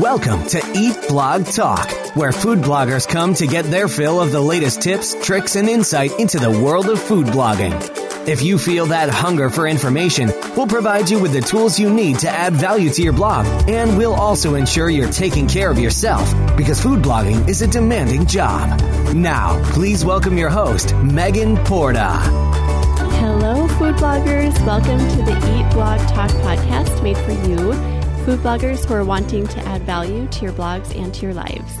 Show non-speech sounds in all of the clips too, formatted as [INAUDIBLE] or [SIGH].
Welcome to Eat Blog Talk, where food bloggers come to get their fill of the latest tips, tricks, and insight into the world of food blogging. If you feel that hunger for information, we'll provide you with the tools you need to add value to your blog, and we'll also ensure you're taking care of yourself because food blogging is a demanding job. Now, please welcome your host, Megan Porta. Hello, food bloggers. Welcome to the Eat Blog Talk podcast made for you food bloggers who are wanting to add value to your blogs and to your lives.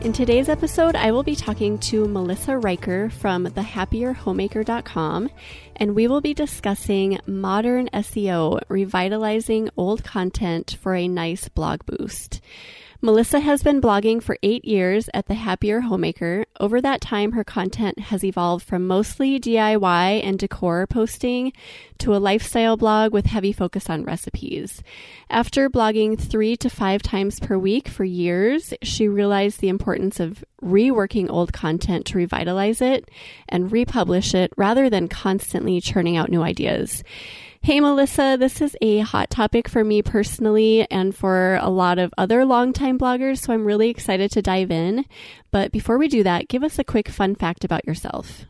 In today's episode, I will be talking to Melissa Riker from thehappierhomemaker.com, and we will be discussing modern SEO, revitalizing old content for a nice blog boost. Melissa has been blogging for eight years at The Happier Homemaker. Over that time, her content has evolved from mostly DIY and decor posting to a lifestyle blog with heavy focus on recipes. After blogging three to five times per week for years, she realized the importance of reworking old content to revitalize it and republish it rather than constantly churning out new ideas. Hey, Melissa, this is a hot topic for me personally and for a lot of other longtime bloggers, so I'm really excited to dive in. But before we do that, give us a quick fun fact about yourself.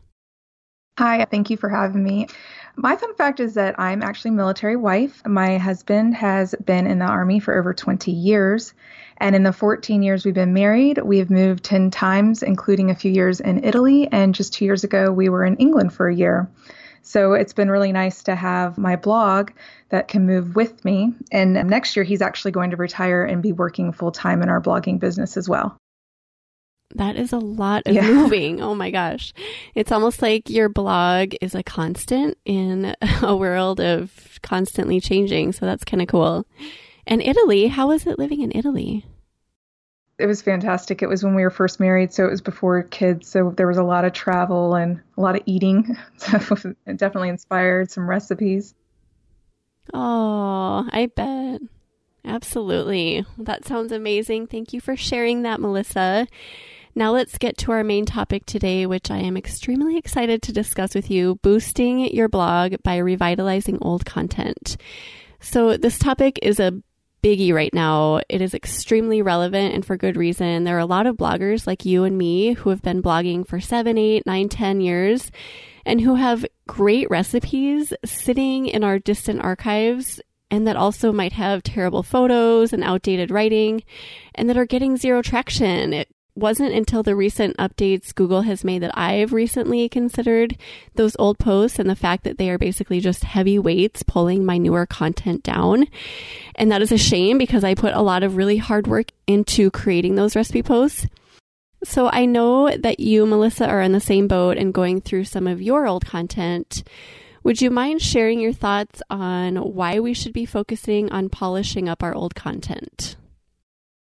Hi, thank you for having me. My fun fact is that I'm actually military wife. My husband has been in the Army for over 20 years. And in the 14 years we've been married, we have moved 10 times, including a few years in Italy. And just two years ago, we were in England for a year. So it's been really nice to have my blog that can move with me. And next year, he's actually going to retire and be working full time in our blogging business as well. That is a lot of yeah. [LAUGHS] moving. Oh my gosh. It's almost like your blog is a constant in [LAUGHS] a world of constantly changing. So that's kind of cool. And Italy, how was it living in Italy? It was fantastic. It was when we were first married, so it was before kids. So there was a lot of travel and a lot of eating. [LAUGHS] So it definitely inspired some recipes. Oh, I bet. Absolutely. That sounds amazing. Thank you for sharing that, Melissa. Now let's get to our main topic today, which I am extremely excited to discuss with you boosting your blog by revitalizing old content. So, this topic is a biggie right now. It is extremely relevant and for good reason. There are a lot of bloggers like you and me who have been blogging for seven, eight, nine, ten years and who have great recipes sitting in our distant archives and that also might have terrible photos and outdated writing and that are getting zero traction. It wasn't until the recent updates Google has made that I've recently considered those old posts and the fact that they are basically just heavy weights pulling my newer content down. And that is a shame because I put a lot of really hard work into creating those recipe posts. So I know that you, Melissa, are in the same boat and going through some of your old content. Would you mind sharing your thoughts on why we should be focusing on polishing up our old content?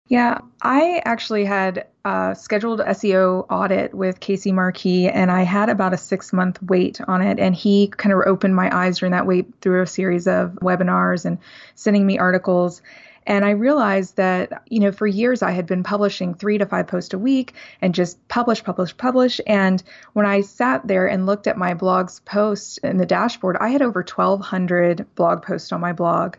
Yeah, I actually had a scheduled SEO audit with Casey Markee, and I had about a six month wait on it. And he kind of opened my eyes during that wait through a series of webinars and sending me articles. And I realized that, you know, for years I had been publishing three to five posts a week and just publish, publish, publish. And when I sat there and looked at my blog's posts in the dashboard, I had over 1,200 blog posts on my blog.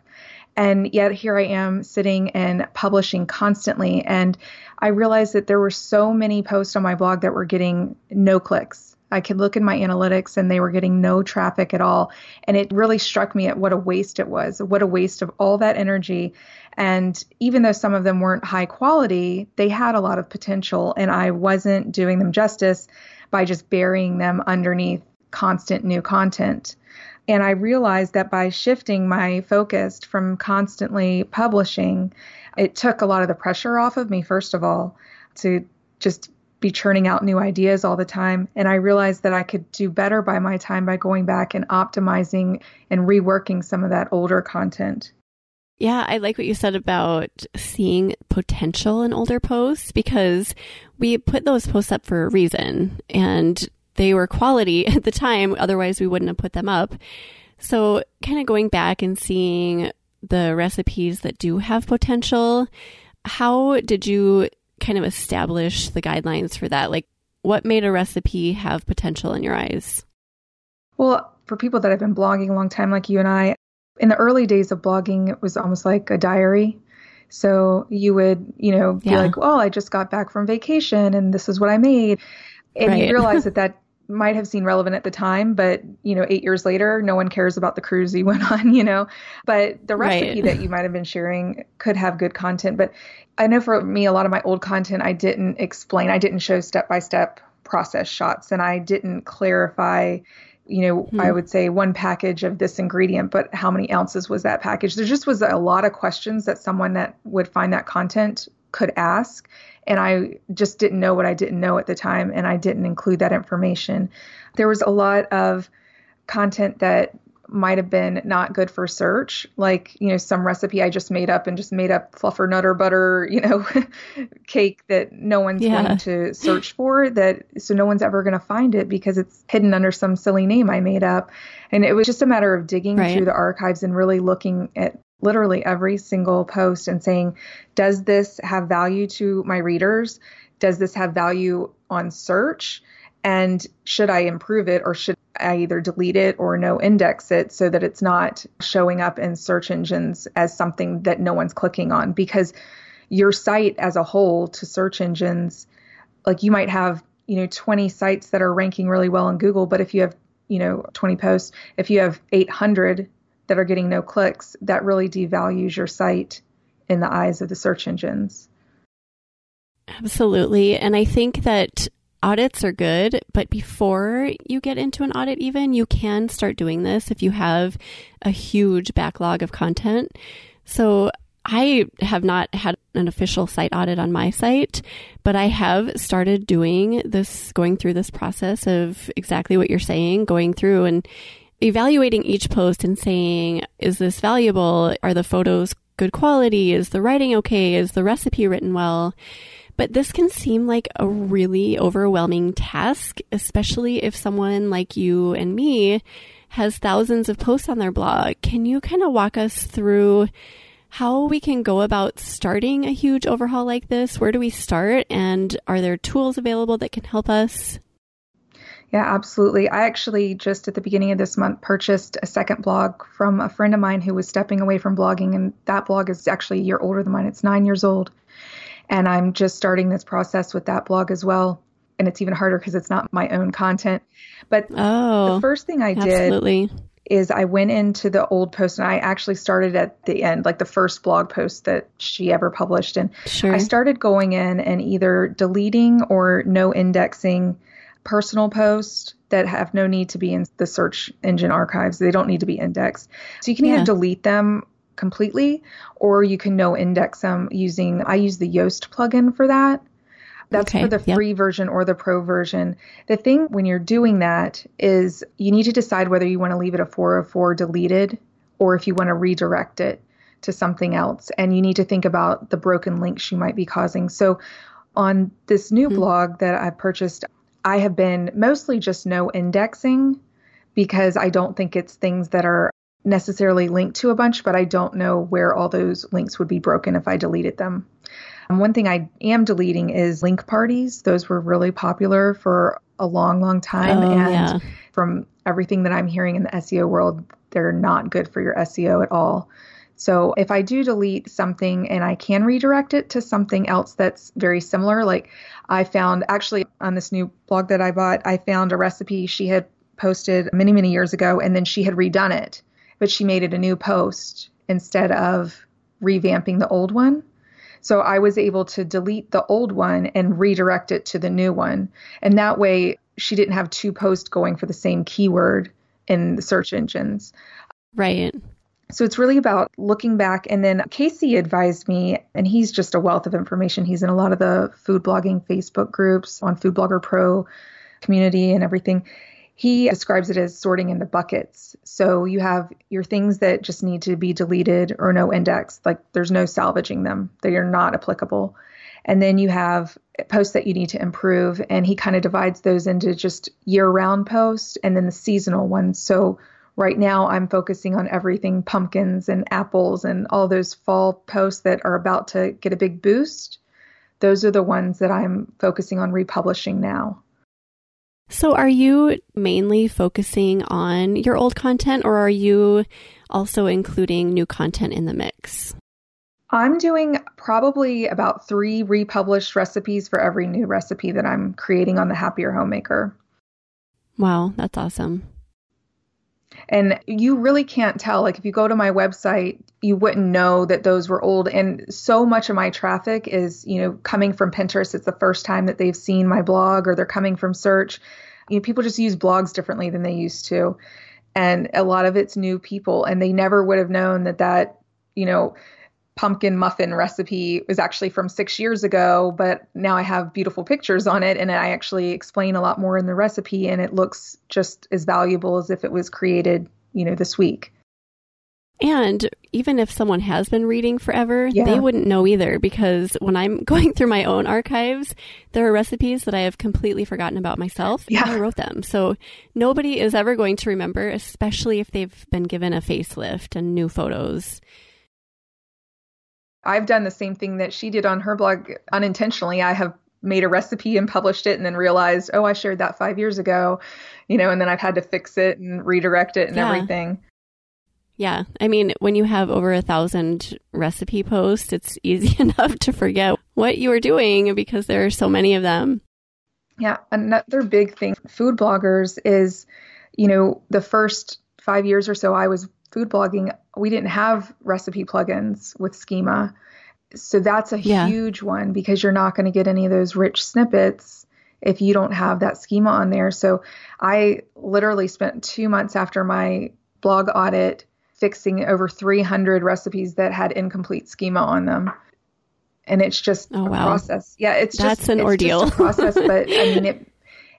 And yet here I am sitting and publishing constantly. And I realized that there were so many posts on my blog that were getting no clicks. I could look in my analytics and they were getting no traffic at all. And it really struck me at what a waste it was, what a waste of all that energy. And even though some of them weren't high quality, they had a lot of potential. And I wasn't doing them justice by just burying them underneath constant new content. And I realized that by shifting my focus from constantly publishing, it took a lot of the pressure off of me, first of all, to just be churning out new ideas all the time. And I realized that I could do better by my time by going back and optimizing and reworking some of that older content. Yeah, I like what you said about seeing potential in older posts because we put those posts up for a reason. And they were quality [LAUGHS] at the time. Otherwise, we wouldn't have put them up. So, kind of going back and seeing the recipes that do have potential, how did you kind of establish the guidelines for that? Like, what made a recipe have potential in your eyes? Well, for people that have been blogging a long time, like you and I, in the early days of blogging, it was almost like a diary. So you would, you know, be Yeah. like, well, I just got back from vacation and this is what I made. And you realize that that [LAUGHS] might have seemed relevant at the time, but, you know, eight years later, no one cares about the cruise you [LAUGHS] went on, you know. But the recipe Right. that you might have been sharing could have good content. But I know for me, a lot of my old content, I didn't explain, I didn't show step by step process shots, and I didn't clarify you know, I hmm. would say one package of this ingredient, but how many ounces was that package? There just was a lot of questions that someone that would find that content could ask. And I just didn't know what I didn't know at the time, and I didn't include that information. There was a lot of content that might have been not good for search, like, you know, some recipe I just made up and just made up fluffer nutter butter, [LAUGHS] you know, cake that no one's Yeah. going to search for that so no one's ever going to find it because it's hidden under some silly name I made up. And it was just a matter of digging Right. through the archives and really looking at literally every single post and saying, does this have value to my readers? Does this have value on search? And should I improve it or should I either delete it or no index it so that it's not showing up in search engines as something that no one's clicking on? Because your site as a whole to search engines, like you might have, you know, 20 sites that are ranking really well in Google, but if you have, you know, 20 posts, if you have 800 that are getting no clicks, that really devalues your site in the eyes of the search engines. Absolutely. And I think that audits are good, but before you get into an audit, even, you can start doing this if you have a huge backlog of content. So I have not had an official site audit on my site, but I have started doing this, going through this process of exactly what you're saying, going through and evaluating each post and saying, is this valuable? Are the photos good quality? Is the writing okay? Is the recipe written well? But this can seem like a really overwhelming task, especially if someone like you and me has thousands of posts on their blog. Can you kind of walk us through how we can go about starting a huge overhaul like this? Where do we start? And are there tools available that can help us? Yeah, absolutely. I actually just at the beginning of this month purchased a second blog from a friend of mine who was stepping away from blogging, and that blog is actually a year older than mine. It's nine years old. And I'm just starting this process with that blog as well. And it's even harder because it's not my own content. But Oh, the first thing I did absolutely. is I went into the old post and I actually started at the end, like the first blog post that she ever published. And Sure. I started going in and either deleting or no indexing personal posts that have no need to be in the search engine archives. They don't need to be indexed. So you can Yeah. either delete them completely or you can no index them using, I use the Yoast plugin for that. That's Okay, for the yep. free version or the pro version. The thing when you're doing that is you need to decide whether you want to leave it a 404 deleted or if you want to redirect it to something else. And you need to think about the broken links you might be causing. So on this new hmm. blog that I purchased, I have been mostly just no indexing because I don't think it's things that are necessarily linked to a bunch, but I don't know where all those links would be broken if I deleted them. Um, one thing I am deleting is link parties. Those were really popular for a long, long time. Oh, and yeah. from everything that I'm hearing in the SEO world, they're not good for your SEO at all. So if I do delete something and I can redirect it to something else that's very similar, like I found actually on this new blog that I bought, I found a recipe she had posted many, many years ago, and then she had redone it, but she made it a new post instead of revamping the old one. So I was able to delete the old one and redirect it to the new one. And that way she didn't have two posts going for the same keyword in the search engines. Right. So it's really about looking back. And then Casey advised me, and he's just a wealth of information. He's in a lot of the food blogging Facebook groups on Food Blogger Pro community and everything. He describes it as sorting into buckets. So you have your things that just need to be deleted or no index, like there's no salvaging them, they are not applicable. And then you have posts that you need to improve. And he kind of divides those into just year round posts and then the seasonal ones. So right now I'm focusing on everything pumpkins and apples and all those fall posts that are about to get a big boost. Those are the ones that I'm focusing on republishing now. So, are you mainly focusing on your old content or are you also including new content in the mix? I'm doing probably about three republished recipes for every new recipe that I'm creating on the Happier Homemaker. Wow, that's awesome. And you really can't tell. Like if you go to my website, you wouldn't know that those were old. And so much of my traffic is, you know, coming from Pinterest. It's the first time that they've seen my blog or they're coming from search. You know, people just use blogs differently than they used to. And a lot of it's new people and they never would have known that that, you know, pumpkin muffin recipe was actually from six years ago, but now I have beautiful pictures on it and I actually explain a lot more in the recipe and it looks just as valuable as if it was created, you know, this week. And even if someone has been reading forever, yeah. they wouldn't know either because when I'm [LAUGHS] going through my own archives, there are recipes that I have completely forgotten about myself yeah. and I wrote them. So nobody is ever going to remember, especially if they've been given a facelift and new photos. I've done the same thing that she did on her blog unintentionally. I have made a recipe and published it and then realized, oh, I shared that five years ago, you know, and then I've had to fix it and redirect it and yeah. everything. Yeah. I mean, when you have over a thousand recipe posts, it's [LAUGHS] easy enough to forget what you were doing because there are so many of them. Yeah. Another big thing, food bloggers is, you know, the first five years or so I was food blogging, we didn't have recipe plugins with schema. So that's a yeah. huge one because you're not going to get any of those rich snippets if you don't have that schema on there. So I literally spent two months after my blog audit fixing over 300 recipes that had incomplete schema on them. And it's just oh, a wow. process. Yeah, it's that's just an ordeal. Just process, but I mean, [LAUGHS] it,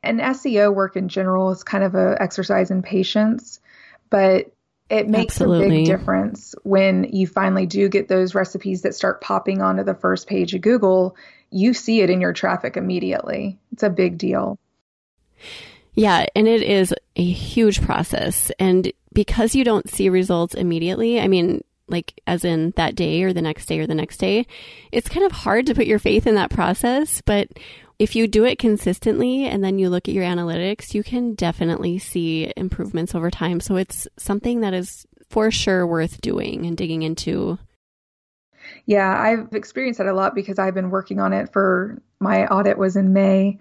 and SEO work in general is kind of a exercise in patience. But it makes Absolutely. a big difference when you finally do get those recipes that start popping onto the first page of Google. You see it in your traffic immediately. It's a big deal. Yeah, and it is a huge process. And because you don't see results immediately, I mean, like as in that day or the next day or the next day, it's kind of hard to put your faith in that process. But if you do it consistently and then you look at your analytics, you can definitely see improvements over time. So it's something that is for sure worth doing and digging into. Yeah, I've experienced that a lot because I've been working on it for my audit was in May.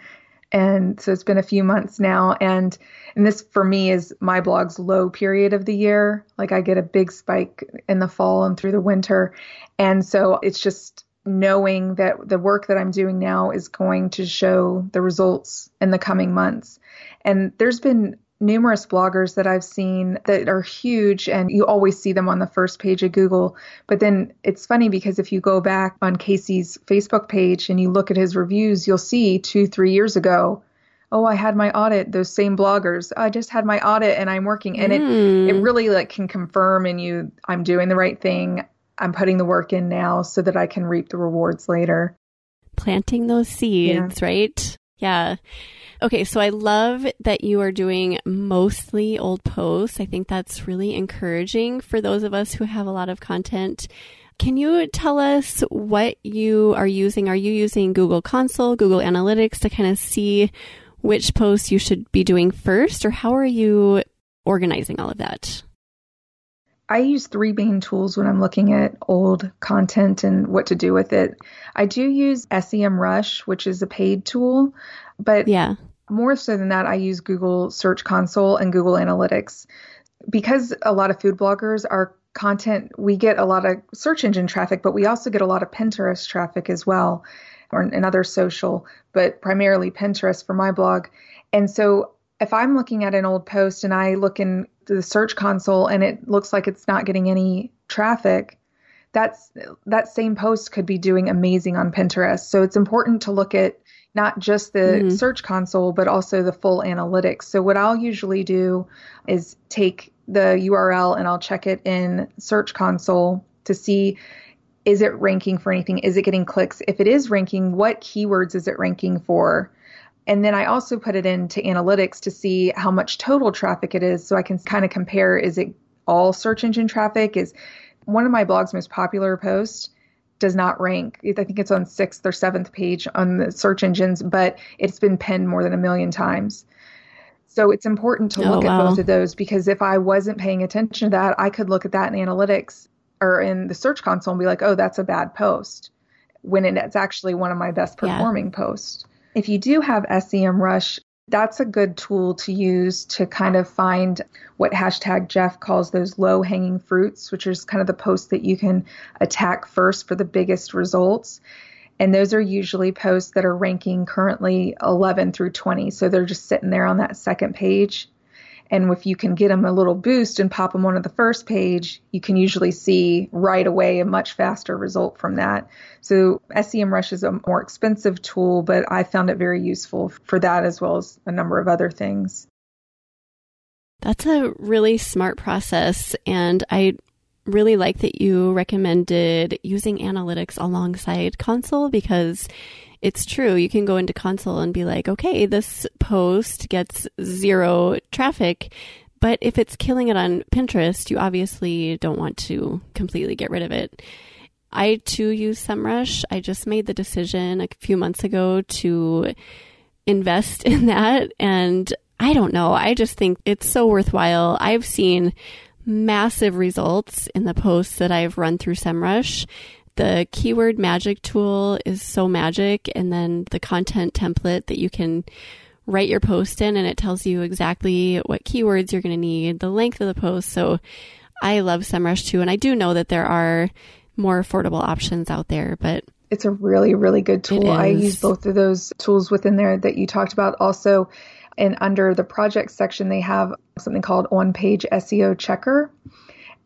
And so it's been a few months now. And and this for me is my blog's low period of the year. Like I get a big spike in the fall and through the winter. And so it's just knowing that the work that I'm doing now is going to show the results in the coming months. And there's been numerous bloggers that I've seen that are huge and you always see them on the first page of Google. But then it's funny because if you go back on Casey's Facebook page and you look at his reviews, you'll see two, three years ago, oh, I had my audit, those same bloggers. I just had my audit and I'm working. And mm. it it hmm. really like can confirm in you I'm doing the right thing. I'm putting the work in now so that I can reap the rewards later. Planting those seeds, yeah. right? Yeah. Okay, so I love that you are doing mostly old posts. I think that's really encouraging for those of us who have a lot of content. Can you tell us what you are using? Are you using Google Console, Google Analytics to kind of see which posts you should be doing first, or how are you organizing all of that? I use three main tools when I'm looking at old content and what to do with it. I do use SEMrush, which is a paid tool, but yeah. more so than that, I use Google Search Console and Google Analytics. Because a lot of food bloggers are content, we get a lot of search engine traffic, but we also get a lot of Pinterest traffic as well, or another social, but primarily Pinterest for my blog. And so if I'm looking at an old post and I look in the search console and it looks like it's not getting any traffic, that's that same post could be doing amazing on Pinterest. So it's important to look at not just the mm-hmm. search console but also the full analytics. So what I'll usually do is take the URL and I'll check it in search console to see is it ranking for anything? Is it getting clicks? If it is ranking, what keywords is it ranking for? And then I also put it into analytics to see how much total traffic it is so I can kind of compare is it all search engine traffic? Is one of my blog's most popular posts does not rank. I think it's on sixth or seventh page on the search engines, but it's been pinned more than a million times. So it's important to oh, look wow. at both of those because if I wasn't paying attention to that, I could look at that in analytics or in the search console and be like, oh, that's a bad post when it's actually one of my best performing yeah. posts. If you do have SEMrush, that's a good tool to use to kind of find what hashtag Jeff calls those low hanging fruits, which is kind of the posts that you can attack first for the biggest results. And those are usually posts that are ranking currently 11 through 20. So they're just sitting there on that second page. And if you can get them a little boost and pop them onto the first page, you can usually see right away a much faster result from that. So SEMrush is a more expensive tool, but I found it very useful for that as well as a number of other things. That's a really smart process. And I really like that you recommended using analytics alongside console because it's true. You can go into console and be like, okay, this post gets zero traffic. But if it's killing it on Pinterest, you obviously don't want to completely get rid of it. I too use SEMrush. I just made the decision a few months ago to invest [LAUGHS] in that. And I don't know. I just think it's so worthwhile. I've seen massive results in the posts that I've run through SEMrush. The keyword magic tool is so magic, and then the content template that you can write your post in, and it tells you exactly what keywords you're going to need, the length of the post. So I love SEMrush too, and I do know that there are more affordable options out there, but it's a really, really good tool. I use both of those tools within there that you talked about. Also, and under the project section, they have something called on page SEO checker.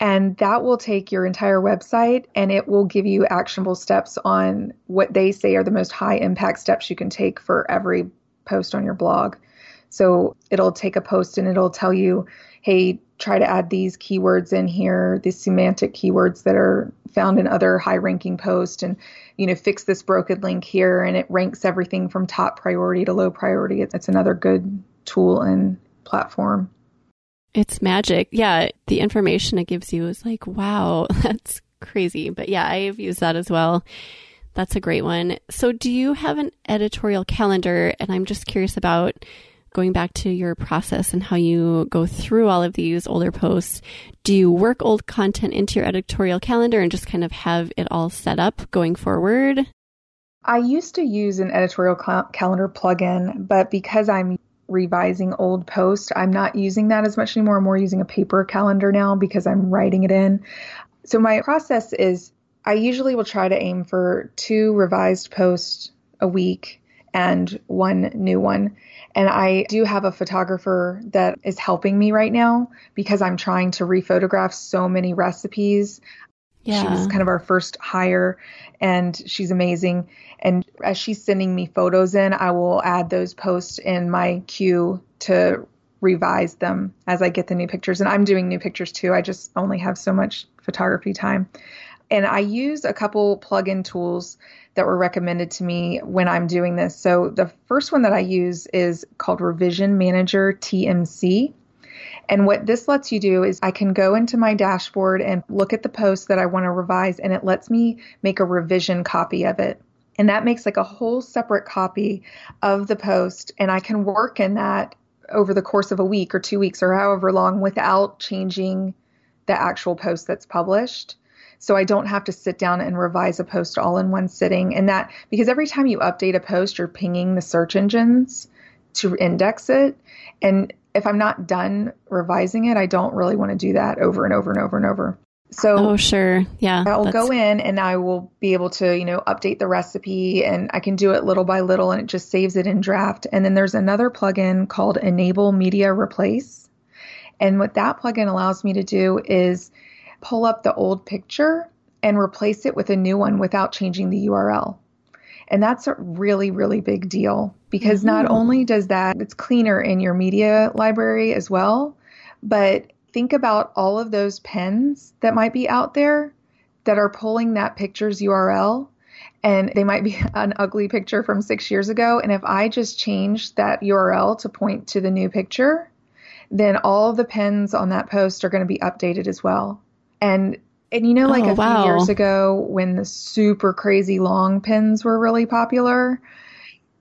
And that will take your entire website and it will give you actionable steps on what they say are the most high impact steps you can take for every post on your blog. So it'll take a post and it'll tell you, hey, try to add these keywords in here, these semantic keywords that are found in other high ranking posts, and you know, fix this broken link here. And it ranks everything from top priority to low priority. It's another good tool and platform. It's magic. Yeah. The information it gives you is like, wow, [LAUGHS] that's crazy. But yeah, I've used that as well. That's a great one. So, do you have an editorial calendar? And I'm just curious about going back to your process and how you go through all of these older posts. Do you work old content into your editorial calendar and just kind of have it all set up going forward? I used to use an editorial cal- calendar plugin, but because I'm revising old posts. I'm not using that as much anymore. I'm more using a paper calendar now because I'm writing it in. So my process is I usually will try to aim for two revised posts a week and one new one. And I do have a photographer that is helping me right now because I'm trying to rephotograph so many recipes. Yeah. She was kind of our first hire and she's amazing. And as she's sending me photos in, I will add those posts in my queue to revise them as I get the new pictures. And I'm doing new pictures too. I just only have so much photography time. And I use a couple plug-in tools that were recommended to me when I'm doing this. So the first one that I use is called Revision Manager TMC. And what this lets you do is I can go into my dashboard and look at the post that I want to revise, and it lets me make a revision copy of it. And that makes like a whole separate copy of the post, and I can work in that over the course of a week or two weeks or however long without changing the actual post that's published. So I don't have to sit down and revise a post all in one sitting. And that because every time you update a post, you're pinging the search engines to index it. And if I'm not done revising it, I don't really want to do that over and over and over and over. So Oh sure. Yeah. I'll go in and I will be able to, you know, update the recipe and I can do it little by little and it just saves it in draft. And then there's another plugin called Enable Media Replace. And what that plugin allows me to do is pull up the old picture and replace it with a new one without changing the URL. And that's a really, really big deal because mm-hmm. not only does that, it's cleaner in your media library as well, but think about all of those pens that might be out there that are pulling that picture's URL and they might be [LAUGHS] an ugly picture from six years ago. And if I just change that URL to point to the new picture, then all the pins on that post are going to be updated as well. And and you know, like oh, a wow. few years ago when the super crazy long pins were really popular.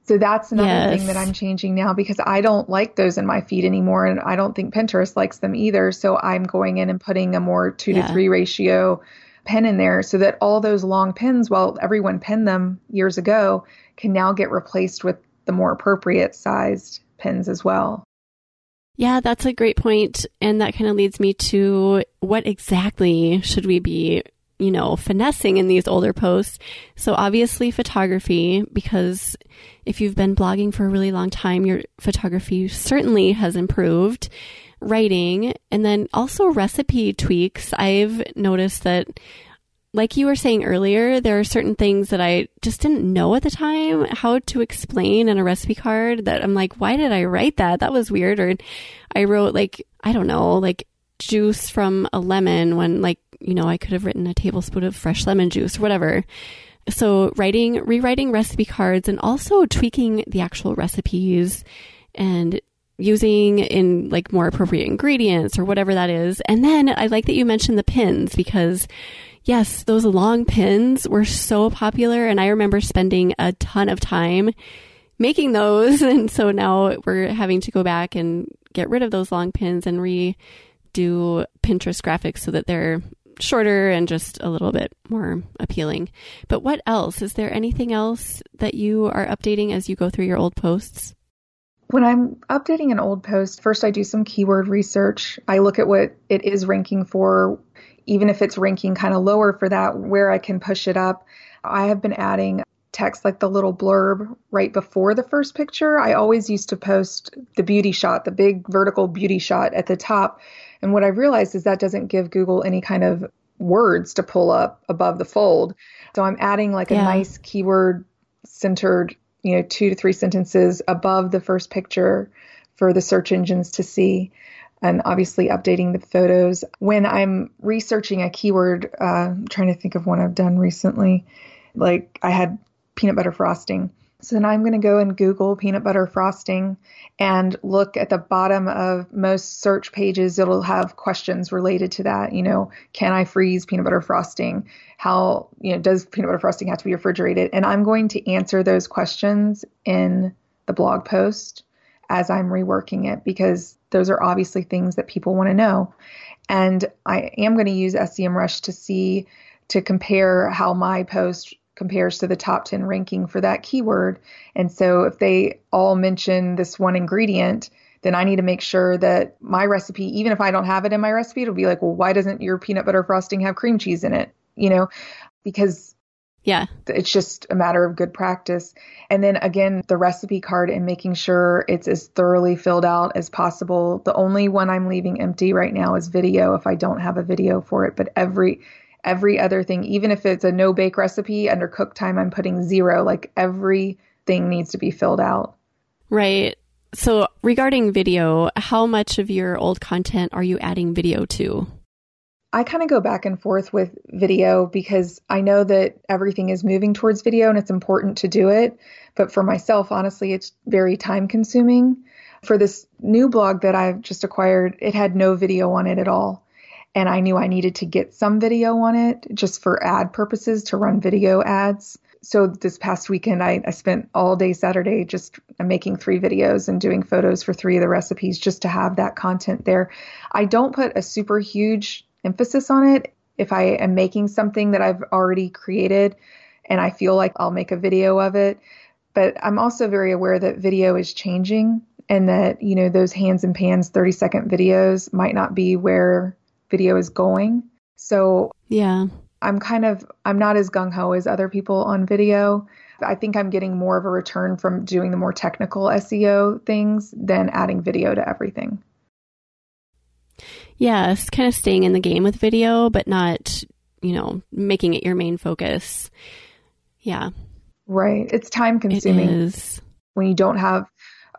So that's another yes. thing that I'm changing now because I don't like those in my feed anymore. And I don't think Pinterest likes them either. So I'm going in and putting a more two yeah. to three ratio pen in there so that all those long pins, while everyone pinned them years ago, can now get replaced with the more appropriate sized pins as well. Yeah, that's a great point. And that kind of leads me to what exactly should we be, you know, finessing in these older posts? So obviously photography, because if you've been blogging for a really long time, your photography certainly has improved. Writing and then also recipe tweaks. I've noticed that like you were saying earlier, there are certain things that I just didn't know at the time how to explain in a recipe card that I'm like, why did I write that? That was weird. Or I wrote like, I don't know, like juice from a lemon when like, you know, I could have written a tablespoon of fresh lemon juice or whatever. So writing, rewriting recipe cards and also tweaking the actual recipes and using in like more appropriate ingredients or whatever that is. And then I like that you mentioned the pins because yes, those long pins were so popular. And I remember spending a ton of time making those. [LAUGHS] And so now we're having to go back and get rid of those long pins and redo Pinterest graphics so that they're shorter and just a little bit more appealing. But what else? Is there anything else that you are updating as you go through your old posts? When I'm updating an old post, first I do some keyword research. I look at what it is ranking for, even if it's ranking kind of lower for that, where I can push it up. I have been adding text like the little blurb right before the first picture. I always used to post the beauty shot, the big vertical beauty shot at the top. And what I realized is that doesn't give Google any kind of words to pull up above the fold. So I'm adding like a nice keyword centered, you know, two to three sentences above the first picture for the search engines to see and obviously updating the photos. When I'm researching a keyword, uh, I'm trying to think of one I've done recently, like I had peanut butter frosting. So then I'm going to go and Google peanut butter frosting and look at the bottom of most search pages. It'll have questions related to that. You know, can I freeze peanut butter frosting? How, you know, does peanut butter frosting have to be refrigerated? And I'm going to answer those questions in the blog post as I'm reworking it because those are obviously things that people want to know. And I am going to use SEMrush to see, to compare how my post compares to the top 10 ranking for that keyword. And so if they all mention this one ingredient, then I need to make sure that my recipe, even if I don't have it in my recipe, it'll be like, well, why doesn't your peanut butter frosting have cream cheese in it? You know, because yeah. It's just a matter of good practice. And then again, the recipe card and making sure it's as thoroughly filled out as possible. The only one I'm leaving empty right now is video if I don't have a video for it, but every every other thing, even if it's a no bake recipe under cook time, I'm putting zero. Like everything needs to be filled out. Right. So regarding video, how much of your old content are you adding video to? I kind of go back and forth with video because I know that everything is moving towards video and it's important to do it. But for myself, honestly, it's very time consuming. For this new blog that I've just acquired, it had no video on it at all. And I knew I needed to get some video on it just for ad purposes to run video ads. So this past weekend, I, I spent all day Saturday just making three videos and doing photos for three of the recipes just to have that content there. I don't put a super huge emphasis on it. If I am making something that I've already created and I feel like I'll make a video of it, but I'm also very aware that video is changing and that, you know, those hands and pans 30 second videos might not be where video is going. So, yeah. I'm kind of I'm not as gung ho as other people on video. I think I'm getting more of a return from doing the more technical SEO things than adding video to everything. Yes, kind of staying in the game with video, but not, you know, making it your main focus. Yeah. Right. It's time consuming. It is. When you don't have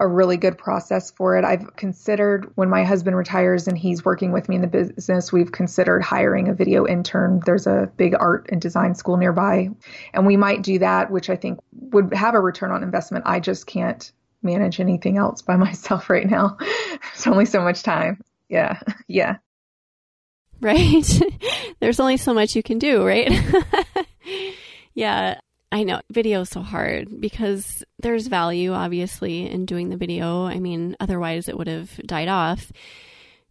a really good process for it. I've considered when my husband retires and he's working with me in the business, we've considered hiring a video intern. There's a big art and design school nearby, and we might do that, which I think would have a return on investment. I just can't manage anything else by [LAUGHS] myself right now. There's only so much time. Yeah. [LAUGHS] Yeah. Right. [LAUGHS] There's only so much you can do, right? yeah. I know video is so hard because there's value obviously in doing the video. I mean, otherwise it would have died off.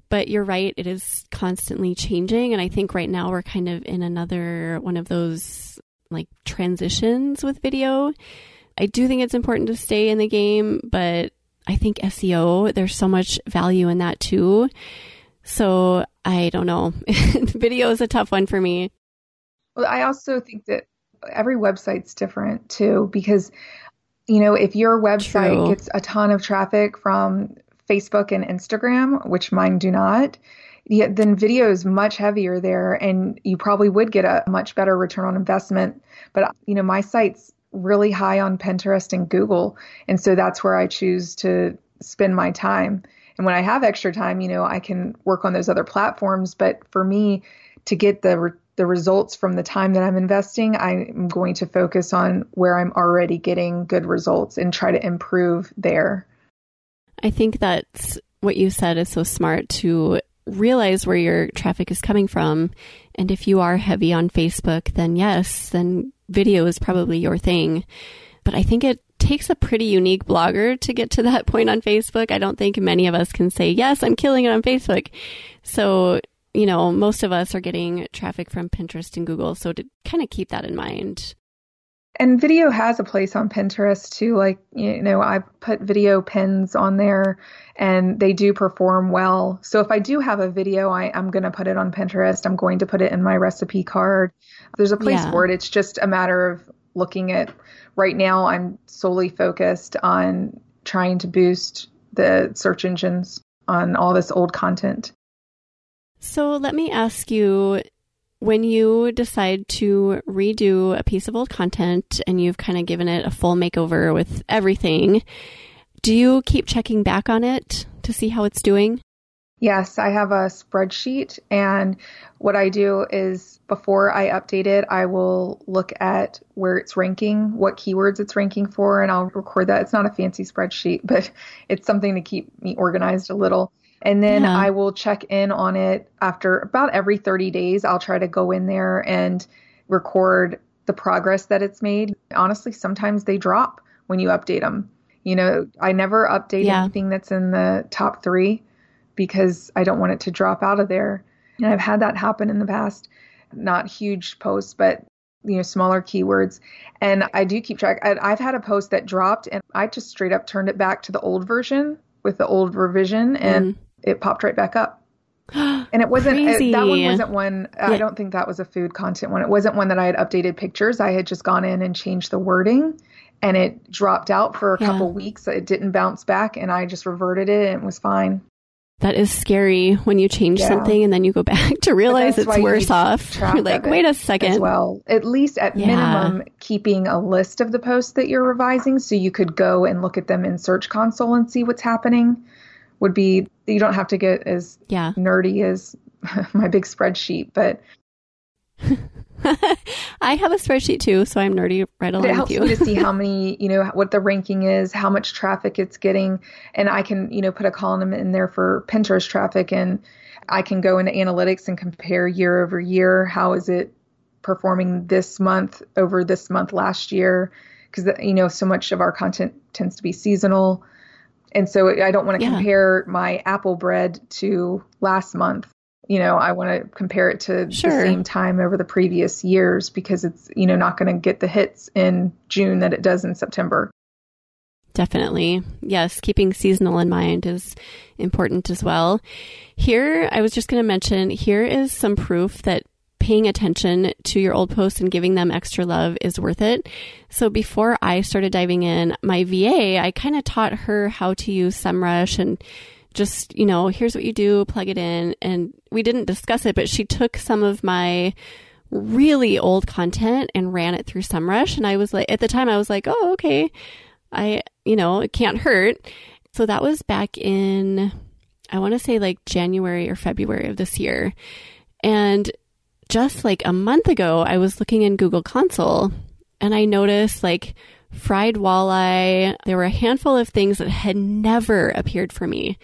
But you're right, it is constantly changing. And I think right now we're kind of in another one of those like transitions with video. I do think it's important to stay in the game, but I think SEO, there's so much value in that too. So I don't know. [LAUGHS] Video is a tough one for me. Well, I also think that every website's different too, because, you know, if your website True. gets a ton of traffic from Facebook and Instagram, which mine do not, yeah, then video is much heavier there and you probably would get a much better return on investment. But, you know, my site's really high on Pinterest and Google. And so that's where I choose to spend my time. And when I have extra time, you know, I can work on those other platforms. But for me, to get the re- the results from the time that I'm investing, I'm going to focus on where I'm already getting good results and try to improve there. I think that's what you said is so smart to realize where your traffic is coming from. And if you are heavy on Facebook, then yes, then video is probably your thing. But I think it takes a pretty unique blogger to get to that [LAUGHS] point on Facebook. I don't think many of us can say, yes, I'm killing it on Facebook. So, you know, most of us are getting traffic from Pinterest and Google. So to kind of keep that in mind. And video has a place on Pinterest too. Like, you know, I put video pins on there and they do perform well. So if I do have a video, I, am going to put it on Pinterest. I'm going to put it in my recipe card. There's a place yeah. for it. It's just a matter of looking at right now I'm solely focused on trying to boost the search engines on all this old content. So let me ask you when you decide to redo a piece of old content and you've kind of given it a full makeover with everything, do you keep checking back on it to see how it's doing? Yes, I have a spreadsheet, and what I do is before I update it, I will look at where it's ranking, what keywords it's ranking for, and I'll record that. It's not a fancy spreadsheet, [LAUGHS] but it's something to keep me organized a little. And then yeah. I will check in on it after about every 30 days. I'll try to go in there and record the progress that it's made. Honestly, sometimes they drop when you update them. You know, I never update yeah. anything that's in the top three because I don't want it to drop out of there. And I've had that happen in the past. Not huge posts, but you know, smaller keywords. And I do keep track. I've had a post that dropped and I just straight up turned it back to the old version with the old revision and mm. It popped right back up. And it wasn't it, that one wasn't one yeah. I don't think that was a food content one. It wasn't one that I had updated pictures. I had just gone in and changed the wording and it dropped out for a yeah. couple weeks. It didn't bounce back and I just reverted it and it was fine that is scary when you change yeah. something and then you go [LAUGHS] back to realize it's worse off. [LAUGHS] You're like, wait a second. well, at least at yeah. minimum, keeping a list of the posts that you're revising so you could go and look at them in Search Console and see what's happening would be, you don't have to get as yeah. nerdy as [LAUGHS] my big spreadsheet, but [LAUGHS] I have a spreadsheet too, so I'm nerdy right along it helps with you. me to see how [LAUGHS] many, you know, what the ranking is, how much traffic it's getting, and I can, you know, put a column in there for Pinterest traffic, and I can go into analytics and compare year over year. How is it performing this month over this month last year? Because you know, so much of our content tends to be seasonal, and so I don't want to yeah. compare my apple bread to last month you know, I want to compare it to sure. the same time over the previous years because it's, you know, not going to get the hits in June that it does in September. Definitely. Yes, keeping seasonal in mind is important as well. Here, I was just going to mention here is some proof that paying attention to your old posts and giving them extra love is worth it. So before I started diving in, my VA, I kind of taught her how to use SEMrush and just, you know, here's what you do, plug it in. And we didn't discuss it, but she took some of my really old content and ran it through SEMrush. And I was like, at the time, I was like, oh, okay. I, you know, it can't hurt. So that was back in, I want to say like January or February of this year. And just like a month ago, I was looking in Google Console and I noticed like fried walleye. There were a handful of things that had never appeared for me.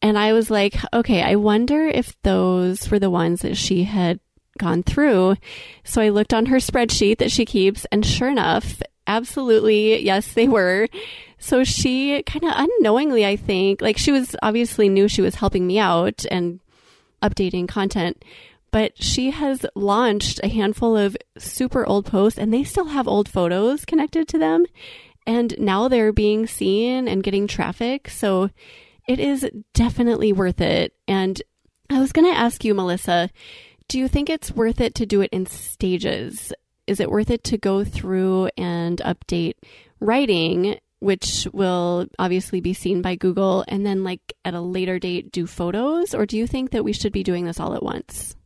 And I was like, okay, I wonder if those were the ones that she had gone through. So I looked on her spreadsheet that she keeps, and sure enough, absolutely, yes, they were. So she kind of unknowingly, I think, like she was obviously knew she was helping me out and updating content, but she has launched a handful of super old posts and they still have old photos connected to them. And now they're being seen and getting traffic. So it is definitely worth it. And I was going to ask you, Melissa, do you think it's worth it to do it in stages? Is it worth it to go through and update writing, which will obviously be seen by Google, and then, like, at a later date, do photos? Or do you think that we should be doing this all at once?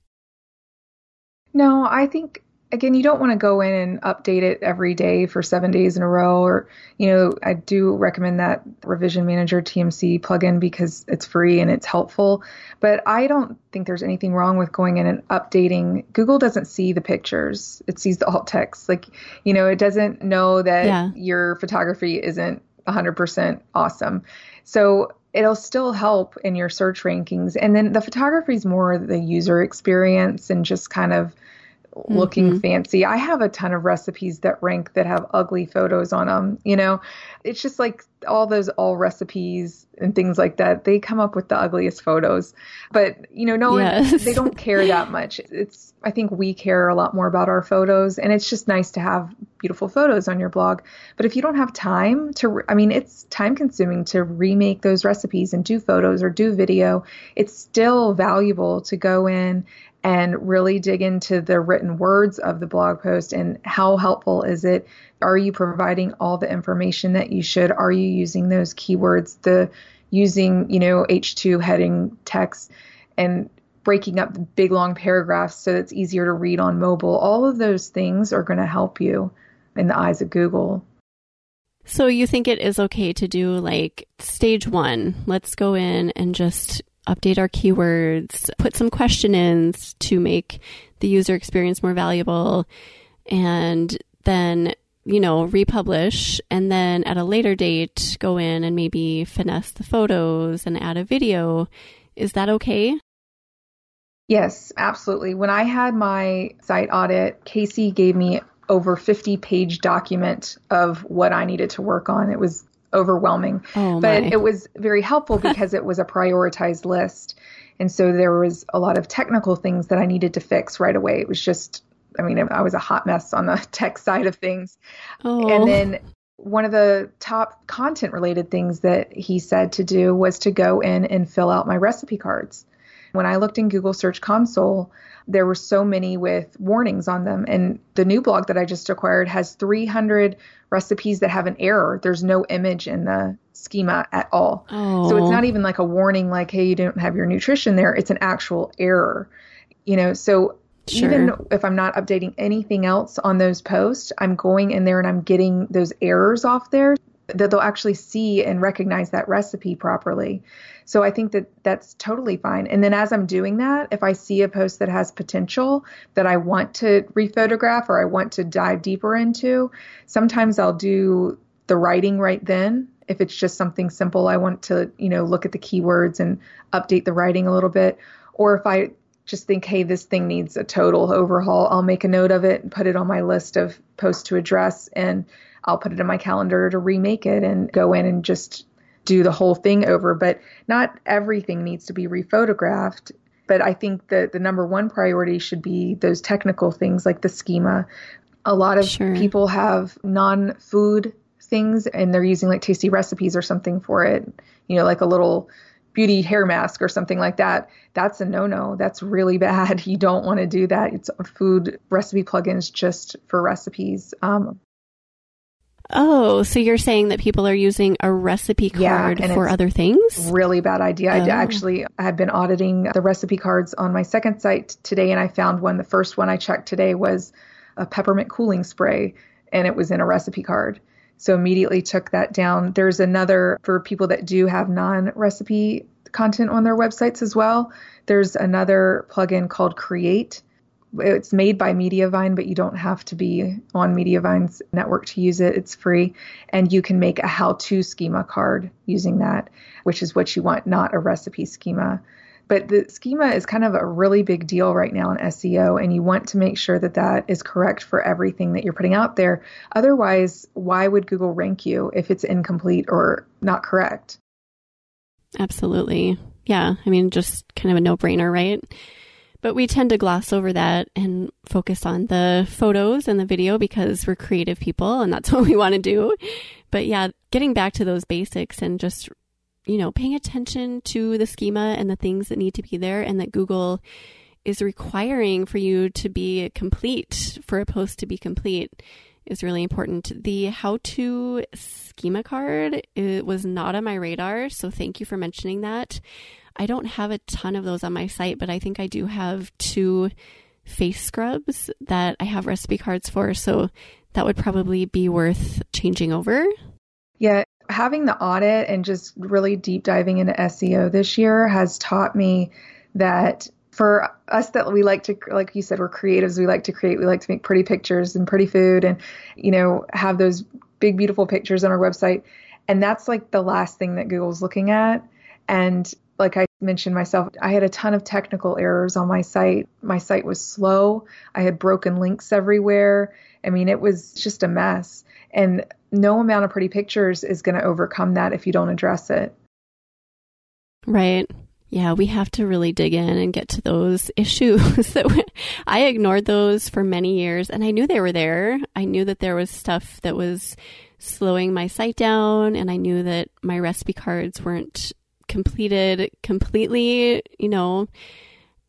No, I think again, you don't want to go in and update it every day for seven days in a row. Or, you know, I do recommend that Revision Manager TMC plugin because it's free and it's helpful. But I don't think there's anything wrong with going in and updating. Google doesn't see the pictures, it sees the alt text. Like, you know, it doesn't know that yeah. your photography isn't 100% awesome. So it'll still help in your search rankings. And then the photography is more the user experience and just kind of looking mm-hmm. fancy. I have a ton of recipes that rank that have ugly photos on them. You know, it's just like all those Allrecipes and things like that. They come up with the ugliest photos, but you know, no, yes. one, they don't care that much. It's I think we care a lot more about our photos, and it's just nice to have beautiful photos on your blog. But if you don't have time to, I mean, it's time consuming to remake those recipes and do photos or do video. It's still valuable to go in and really dig into the written words of the blog post and how helpful is it? Are you providing all the information that you should? Are you using those keywords? The using, you know, H2 heading text and breaking up big long paragraphs so it's easier to read on mobile. All of those things are going to help you in the eyes of Google. So you think it is okay to do like stage one? Let's go in and just update our keywords, put some question ins to make the user experience more valuable, and then, you know, republish. And then at a later date, go in and maybe finesse the photos and add a video. Is that okay? Yes, absolutely. When I had my site audit, Casey gave me over 50 page document of what I needed to work on. It was overwhelming. Oh, but it was very helpful [LAUGHS] because it was a prioritized list. And so there was a lot of technical things that I needed to fix right away. It was just, I mean, I was a hot mess on the [LAUGHS] tech side of things. Oh. And then one of the top content related things that he said to do was to go in and fill out my recipe cards. When I looked in Google Search Console, there were so many with warnings on them. And the new blog that I just acquired has 300 recipes that have an error. There's no image in the schema at all. Oh. So it's not even like a warning, like, hey, you don't have your nutrition there. It's an actual error. You know, so Sure. Even if I'm not updating anything else on those posts, I'm going in there and I'm getting those errors off there that they'll actually see and recognize that recipe properly. So I think that that's totally fine. And then as I'm doing that, if I see a post that has potential that I want to rephotograph or I want to dive deeper into, sometimes I'll do the writing right then. If it's just something simple, I want to, you know, look at the keywords and update the writing a little bit. Or if I just think, hey, this thing needs a total overhaul, I'll make a note of it and put it on my list of posts to address and I'll put it in my calendar to remake it and go in and just do the whole thing over. But not everything needs to be rephotographed. But I think that the number one priority should be those technical things like the schema. A lot of sure. people have non food things and they're using like tasty recipes or something for it, you know, like a little beauty hair mask or something like that. That's a no no. That's really [LAUGHS] bad. You don't want to do that. It's a food recipe plugins just for recipes. Um, Oh, so you're saying that people are using a recipe card yeah, for other things? Really bad idea. Oh. I actually had been auditing the recipe cards on my second site today, and I found one. The first one I checked today was a peppermint cooling spray, and it was in a recipe card. So immediately took that down. There's another for people that do have non-recipe content on their websites as well. There's another plugin called Create it's made by Mediavine, but you don't have to be on Mediavine's network to use it. It's free. And you can make a how to schema card using that, which is what you want, not a recipe schema. But the schema is kind of a really big deal right now in SEO, and you want to make sure that that is correct for everything that you're putting out there. Otherwise, why would Google rank you if it's incomplete or not correct? Absolutely. Yeah. I mean, just kind of a no brainer, right? But we tend to gloss over that and focus on the photos and the video because we're creative people and that's [LAUGHS] what we want to do. But yeah, getting back to those basics and just, you know, paying attention to the schema and the things that need to be there and that Google is requiring for you to be complete, for a post to be complete is really important. The how to schema card it was not on my radar, so thank you for mentioning that. I don't have a ton of those on my site, but I think I do have two face scrubs that I have recipe cards for. So that would probably be worth changing over. Yeah, having the audit and just really deep diving into SEO this year has taught me that for us that we like to like you said we're creatives we like to create we like to make pretty pictures and pretty food and you know have those big beautiful pictures on our website and that's like the last thing that Google's looking at and like I mentioned myself, I had a ton of technical errors on my site. My site was slow. I had broken links everywhere. I mean, it was just a mess. And no amount of pretty pictures is going to overcome that if you don't address it. Right. Yeah, we have to really dig in and get to those [LAUGHS] issues that I ignored those for many years and I knew they were there. I knew that there was stuff that was slowing my site down and I knew that my recipe cards weren't completed completely, you know,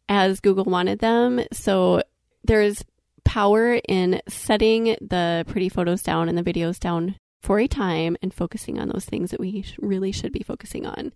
as Google wanted them. So there's power in setting the pretty photos down and the videos down for a time and focusing on those things that we really should be focusing on.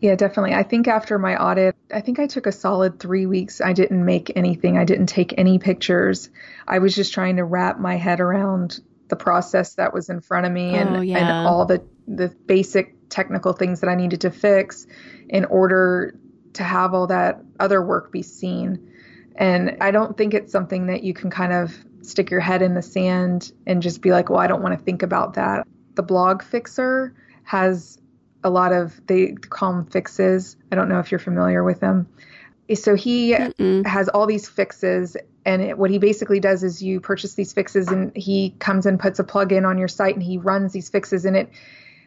Yeah, definitely. I think after my audit, I think I took a solid three weeks. I didn't make anything, I didn't take any pictures. I was just trying to wrap my head around the process that was in front of me and, oh, yeah. and all the, the basic technical things that I needed to fix in order to have all that other work be seen. And I don't think it's something that you can kind of stick your head in the sand and just be like, well, I don't want to think about that. The blog fixer has a lot of, they call them fixes. I don't know if you're familiar with them. So he Mm-mm. has all these fixes and it, what he basically does is you purchase these fixes and he comes and puts a plug in on your site and he runs these fixes and it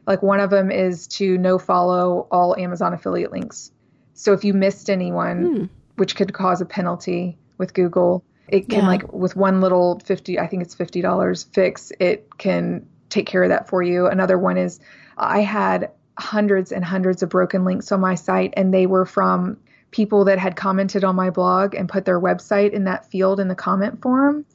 like one of them is to no follow all Amazon affiliate links. So if you missed anyone, hmm. which could cause a penalty with Google, it can yeah. like with one little 50, I think it's $50 fix, it can take care of that for you. Another one is I had hundreds and hundreds of broken links on my site and they were from people that had commented on my blog and put their website in that field in the comment form.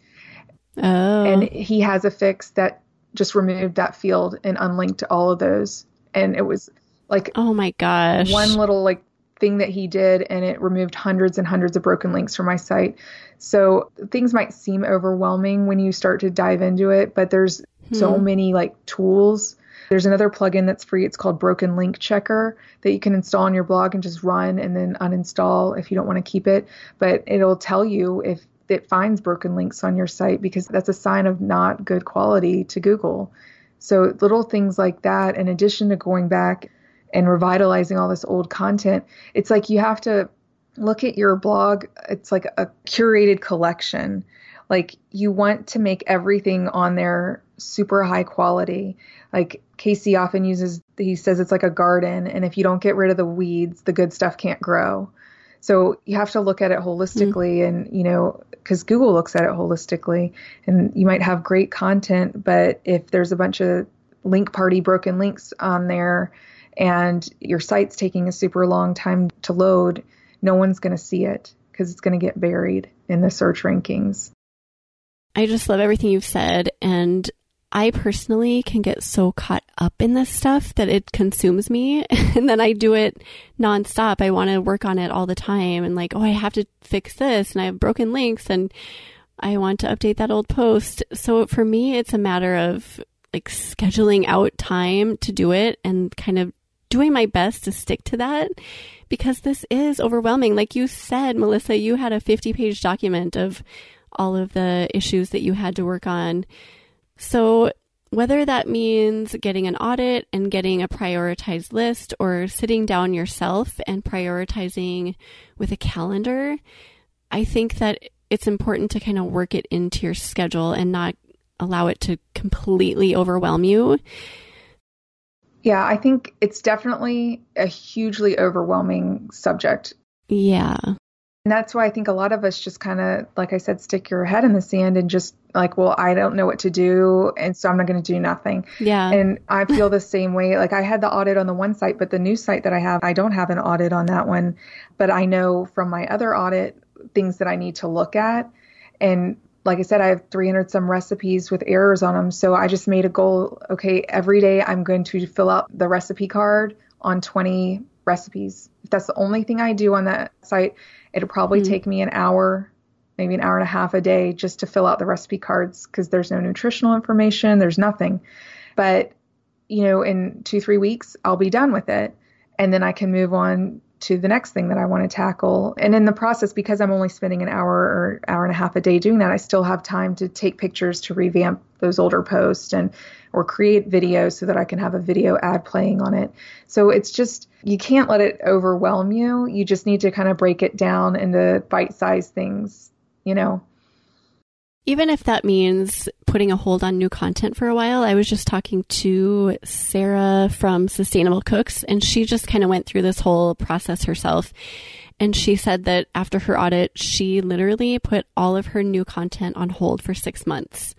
Oh. And he has a fix that just removed that field and unlinked all of those. And it was like, oh my gosh, one little like thing that he did, and it removed hundreds and hundreds of broken links from my site. So things might seem overwhelming when you start to dive into it, but there's hmm. so many like tools. There's another plugin that's free. It's called Broken Link Checker that you can install on your blog and just run and then uninstall if you don't want to keep it. But it'll tell you if it finds broken links on your site because that's a sign of not good quality to Google. So little things like that, in addition to going back and revitalizing all this old content, it's like you have to look at your blog. It's like a curated collection. Like you want to make everything on there super high quality. Like Casey often uses, he says it's like a garden, and if you don't get rid of the weeds, the good stuff can't grow. So you have to look at it holistically, mm-hmm. and you know, because Google looks at it holistically, and you might have great content, but if there's a bunch of link party broken links on there, and your site's taking a super long time to load, no one's going to see it because it's going to get buried in the search rankings. I just love everything you've said, and I personally can get so caught up in this stuff that it consumes me. [LAUGHS] and then I do it nonstop. I want to work on it all the time and like, oh, I have to fix this and I have broken links and I want to update that old post. So for me, it's a matter of like scheduling out time to do it and kind of doing my best to stick to that because this is overwhelming. Like you said, Melissa, you had a 50 page document of all of the issues that you had to work on so whether that means getting an audit and getting a prioritized list or sitting down yourself and prioritizing with a calendar, I think that it's important to kind of work it into your schedule and not allow it to completely overwhelm you. Yeah, I think it's definitely a hugely overwhelming subject. Yeah. And that's why I think a lot of us just kind of, like I said, stick your head in the sand and just like, well, I don't know what to do. And so I'm not going to do nothing. Yeah. And I feel the same way. Like I had the audit on the one site, but the new site that I have, I don't have an audit on that one. But I know from my other audit things that I need to look at. And like I said, I have 300 some recipes with errors on them. So I just made a goal. Okay, every day I'm going to fill out the recipe card on 20 recipes. If that's the only thing I do on that site, it'll probably mm-hmm. take me an hour, maybe an hour and a half a day just to fill out the recipe cards because there's no nutritional information, there's nothing. But, you know, in two, three weeks, I'll be done with it. And then I can move on to the next thing that I want to tackle. And in the process, because I'm only spending an hour or hour and a half a day doing that, I still have time to take pictures to revamp those older posts and or create videos so that I can have a video ad playing on it. So it's just you can't let it overwhelm you. You just need to kind of break it down into bite-sized things, you know even if that means putting a hold on new content for a while. I was just talking to Sarah from Sustainable Cooks, and she just kind of went through this whole process herself. And she said that after her audit, she literally put all of her new content on hold for six months.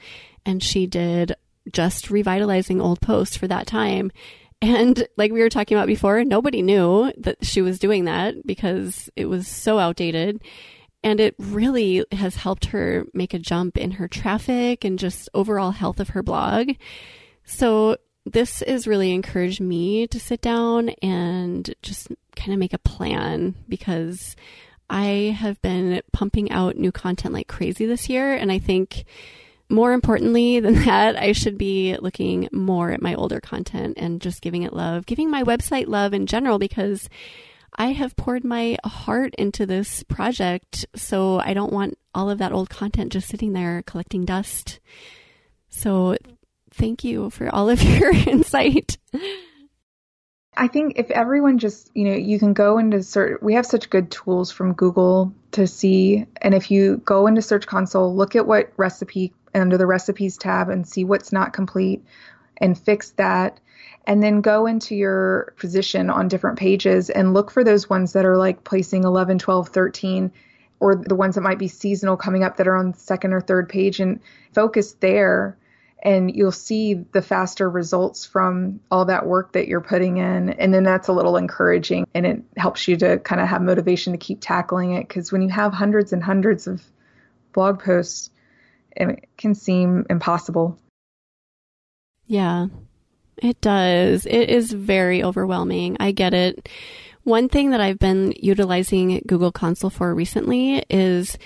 And she did just revitalizing old posts for that time. And like we were talking about before, nobody knew that she was doing that because it was so outdated. And it really has helped her make a jump in her traffic and just overall health of her blog. So this has really encouraged me to sit down and just kind of make a plan because I have been pumping out new content like crazy this year. And I think more importantly [LAUGHS] than that, I should be looking more at my older content and just giving it love, giving my website love in general because I have poured my heart into this project, so I don't want all of that old content just sitting there collecting dust. So thank you for all of [LAUGHS] your insight. I think if everyone just, you know, you can go into search, we have such good tools from Google to see. And if you go into Search Console, look at what recipe under the recipes tab and see what's not complete and fix that and then go into your position on different pages and look for those ones that are like placing 11, 12, 13 or the ones that might be seasonal coming up that are on second or third page and focus there and you'll see the faster results from all that work that you're putting in and then that's a little encouraging and it helps you to kind of have motivation to keep tackling it because when you have hundreds and hundreds of blog posts it can seem impossible. Yeah it does. It is very overwhelming. I get it. One thing that I've been utilizing Google Console for recently is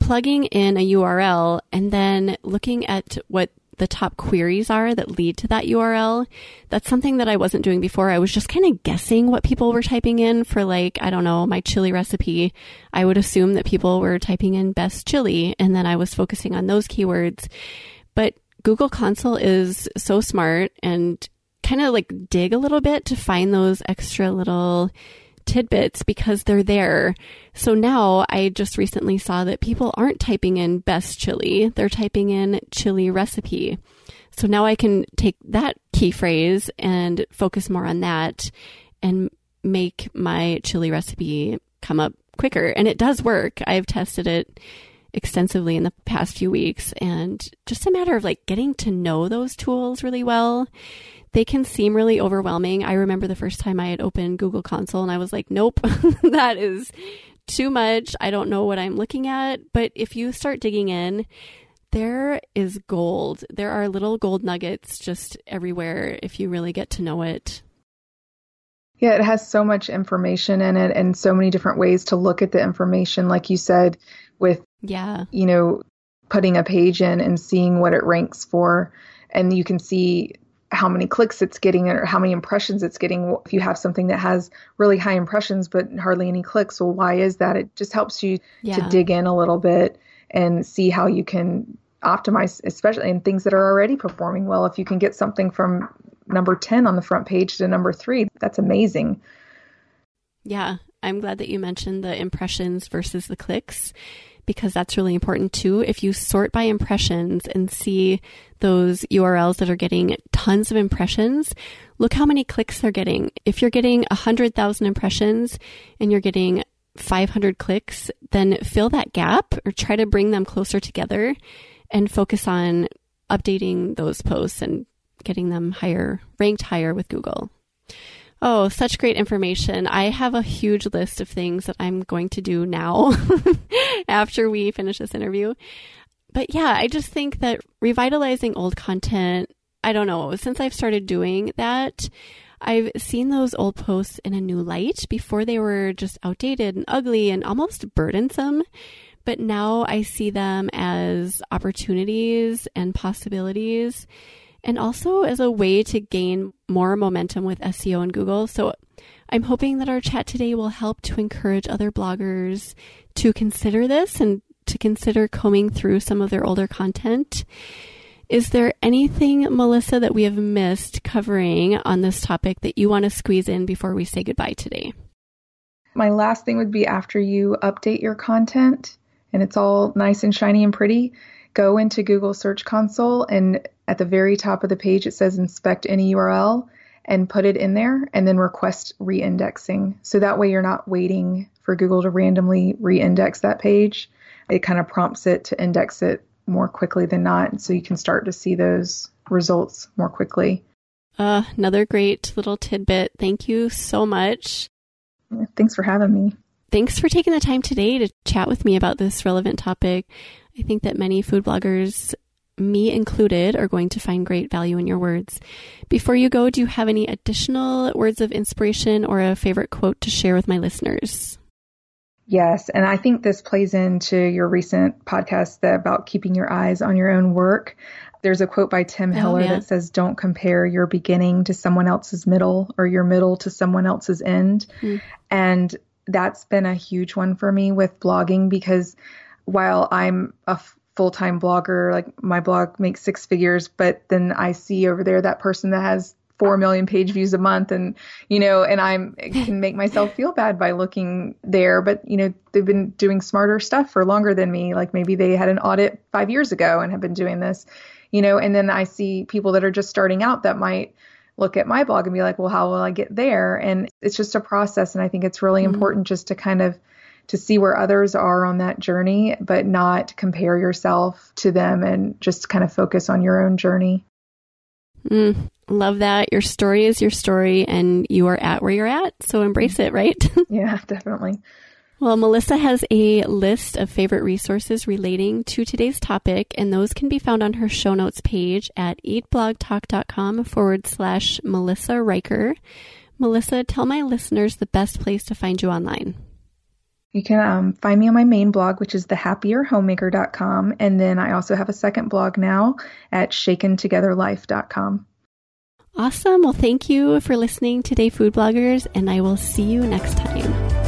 plugging in a URL and then looking at what the top queries are that lead to that URL. That's something that I wasn't doing before. I was just kind of guessing what people were typing in for like, I don't know, my chili recipe. I would assume that people were typing in best chili and then I was focusing on those keywords. But Google Console is so smart and kind of like dig a little bit to find those extra little tidbits because they're there. So now I just recently saw that people aren't typing in best chili, they're typing in chili recipe. So now I can take that key phrase and focus more on that and make my chili recipe come up quicker. And it does work. I've tested it extensively in the past few weeks and just a matter of like getting to know those tools really well. They can seem really overwhelming. I remember the first time I had opened Google Console and I was like, nope, [LAUGHS] that is too much. I don't know what I'm looking at. But if you start digging in, there is gold. There are little gold nuggets just everywhere if you really get to know it. Yeah, it has so much information in it and so many different ways to look at the information. Like you said, with yeah you know putting a page in and seeing what it ranks for and you can see how many clicks it's getting or how many impressions it's getting if you have something that has really high impressions but hardly any clicks well why is that it just helps you yeah. to dig in a little bit and see how you can optimize, especially in things that are already performing well. If you can get something from number 10 on the front page to number three, that's amazing. Yeah, I'm glad that you mentioned the impressions versus the clicks because that's really important too. If you sort by impressions and see those URLs that are getting tons of impressions, look how many clicks they're getting. If you're getting 100,000 impressions and you're getting 500 clicks, then fill that gap or try to bring them closer together and focus on updating those posts and getting them higher, ranked higher with Google. Oh, such great information. I have a huge list of things that I'm going to do now [LAUGHS] after we finish this interview. But yeah, I just think that revitalizing old content, I don't know, since I've started doing that, I've seen those old posts in a new light. Before they were just outdated and ugly and almost burdensome. But now I see them as opportunities and possibilities and also as a way to gain more momentum with SEO and Google. So I'm hoping that our chat today will help to encourage other bloggers to consider this and to consider combing through some of their older content. Is there anything, Melissa, that we have missed covering on this topic that you want to squeeze in before we say goodbye today? My last thing would be after you update your content and it's all nice and shiny and pretty, go into Google Search Console and at the very top of the page it says inspect any URL and put it in there and then request reindexing. So that way you're not waiting for Google to randomly reindex that page. It kind of prompts it to index it more quickly than not. So you can start to see those results more quickly. Uh, another great little tidbit. Thank you so much. Thanks for having me. Thanks for taking the time today to chat with me about this relevant topic. I think that many food bloggers, me included, are going to find great value in your words. Before you go, do you have any additional words of inspiration or a favorite quote to share with my listeners? Yes, and I think this plays into your recent podcast about keeping your eyes on your own work. There's a quote by Tim oh, Hiller oh, yeah. that says, Don't compare your beginning to someone else's middle or your middle to someone else's end. Mm. And that's been a huge one for me with blogging because while I'm a full time blogger, like my blog makes six figures, but then I see over there that person that has four million page views a month and you know and i'm can make myself feel bad by looking there but you know they've been doing smarter stuff for longer than me like maybe they had an audit five years ago and have been doing this you know and then i see people that are just starting out that might look at my blog and be like well how will i get there and it's just a process and i think it's really mm-hmm. important just to kind of to see where others are on that journey, but not compare yourself to them and just kind of focus on your own journey. Mm, love that. Your story is your story, and you are at where you're at. So embrace it, right? [LAUGHS] yeah, definitely. Well, Melissa has a list of favorite resources relating to today's topic, and those can be found on her show notes page at eatblogtalk.com forward slash Melissa Riker. Melissa, tell my listeners the best place to find you online. You can um, find me on my main blog, which is thehappierhomemaker.com. And then I also have a second blog now at shakentogetherlife.com. Awesome. Well, thank you for listening today, food bloggers, and I will see you next time.